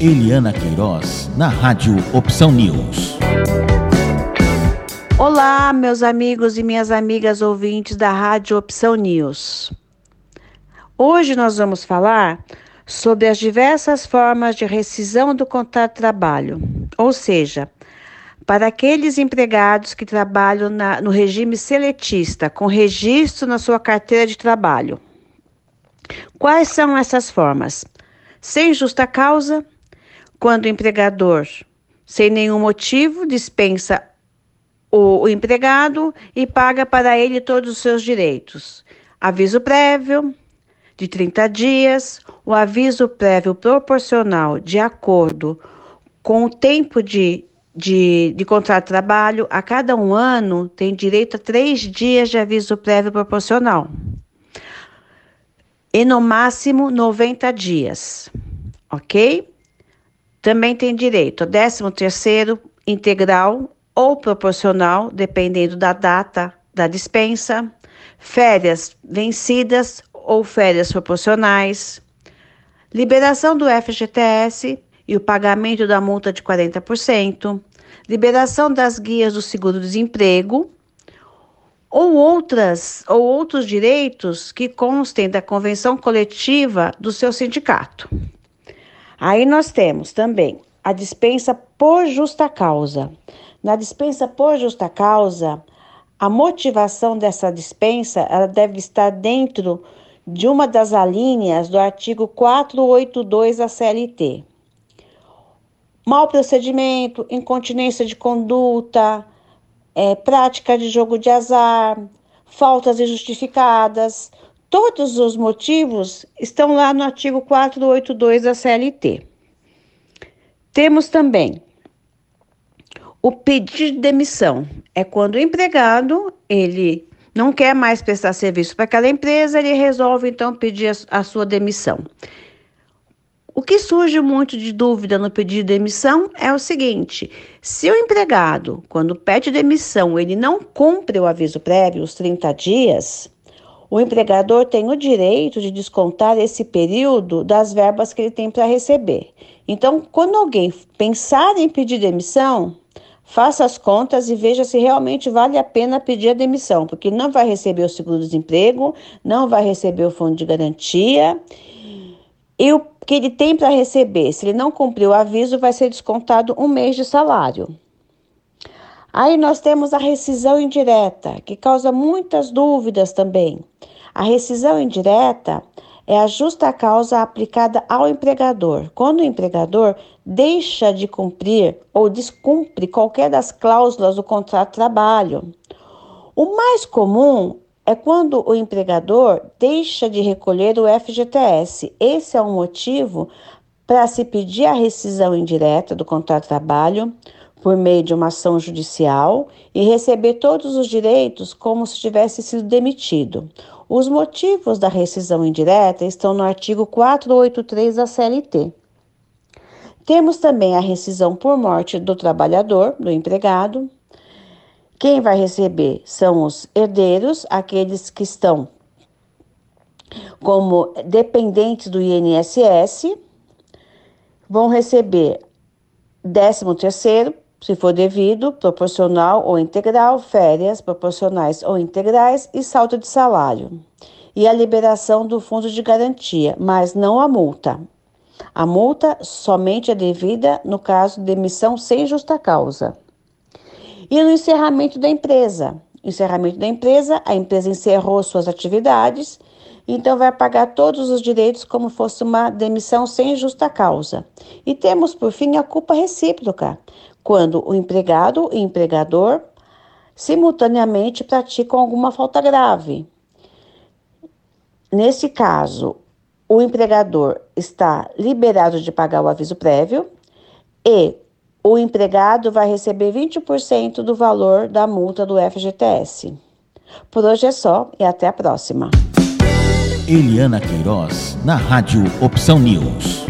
Eliana Queiroz, na Rádio Opção News. Olá, meus amigos e minhas amigas ouvintes da Rádio Opção News. Hoje nós vamos falar sobre as diversas formas de rescisão do contrato de trabalho, ou seja, para aqueles empregados que trabalham na, no regime seletista, com registro na sua carteira de trabalho. Quais são essas formas? Sem justa causa, quando o empregador, sem nenhum motivo, dispensa o, empregado e paga para ele todos os seus direitos. Aviso prévio de 30 dias, o aviso prévio proporcional de acordo com o tempo de, de, de contrato de trabalho, a cada um ano tem direito a três dias de aviso prévio proporcional. E no máximo 90 dias, ok? Também tem direito a 13 terceiro integral ou proporcional, dependendo da data da dispensa, férias vencidas ou férias proporcionais, liberação do FGTS e o pagamento da multa de 40%, liberação das guias do seguro-desemprego ou outras ou outros direitos que constem da convenção coletiva do seu sindicato. Aí nós temos também a dispensa por justa causa. Na dispensa por justa causa, a motivação dessa dispensa ela deve estar dentro de uma das alíneas do artigo 482 da CLT. Mal procedimento, incontinência de conduta, é, prática de jogo de azar, faltas injustificadas, Todos os motivos estão lá no artigo 482 da CLT. Temos também o pedido de demissão. É quando o empregado, ele não quer mais prestar serviço para aquela empresa, ele resolve então pedir a, sua demissão. O que surge muito de dúvida no pedido de demissão é o seguinte: se o empregado, quando pede demissão, ele não cumpre o aviso prévio, os 30 dias, o empregador tem o direito de descontar esse período das verbas que ele tem para receber. Então, quando alguém pensar em pedir demissão, faça as contas e veja se realmente vale a pena pedir a demissão, porque não vai receber o seguro-desemprego, não vai receber o fundo de garantia. E o que ele tem para receber, se ele não cumprir o aviso, vai ser descontado um mês de salário. Aí nós temos a rescisão indireta, que causa muitas dúvidas também. A rescisão indireta é a justa causa aplicada ao empregador, quando o empregador deixa de cumprir ou descumpre qualquer das cláusulas do contrato de trabalho. O mais comum é quando o empregador deixa de recolher o FGTS. Esse é o motivo para se pedir a rescisão indireta do contrato de trabalho por meio de uma ação judicial e receber todos os direitos como se tivesse sido demitido. Os motivos da rescisão indireta estão no artigo 483 da CLT. Temos também a rescisão por morte do trabalhador, do empregado. Quem vai receber são os herdeiros, aqueles que estão como dependentes do INSS, vão receber 13 terceiro, se for devido, proporcional ou integral, férias proporcionais ou integrais e salto de salário. E a liberação do fundo de garantia, mas não a multa. A multa somente é devida no caso de demissão sem justa causa. E no encerramento da empresa. Encerramento da empresa, a empresa encerrou suas atividades, então vai pagar todos os direitos como fosse uma demissão sem justa causa. E temos, por fim, a culpa recíproca, quando o empregado e empregador simultaneamente praticam alguma falta grave. Nesse caso, o empregador está liberado de pagar o aviso prévio e o empregado vai receber 20% do valor da multa do FGTS. Por hoje é só e até a próxima. Eliana Queiroz, na Rádio Opção News.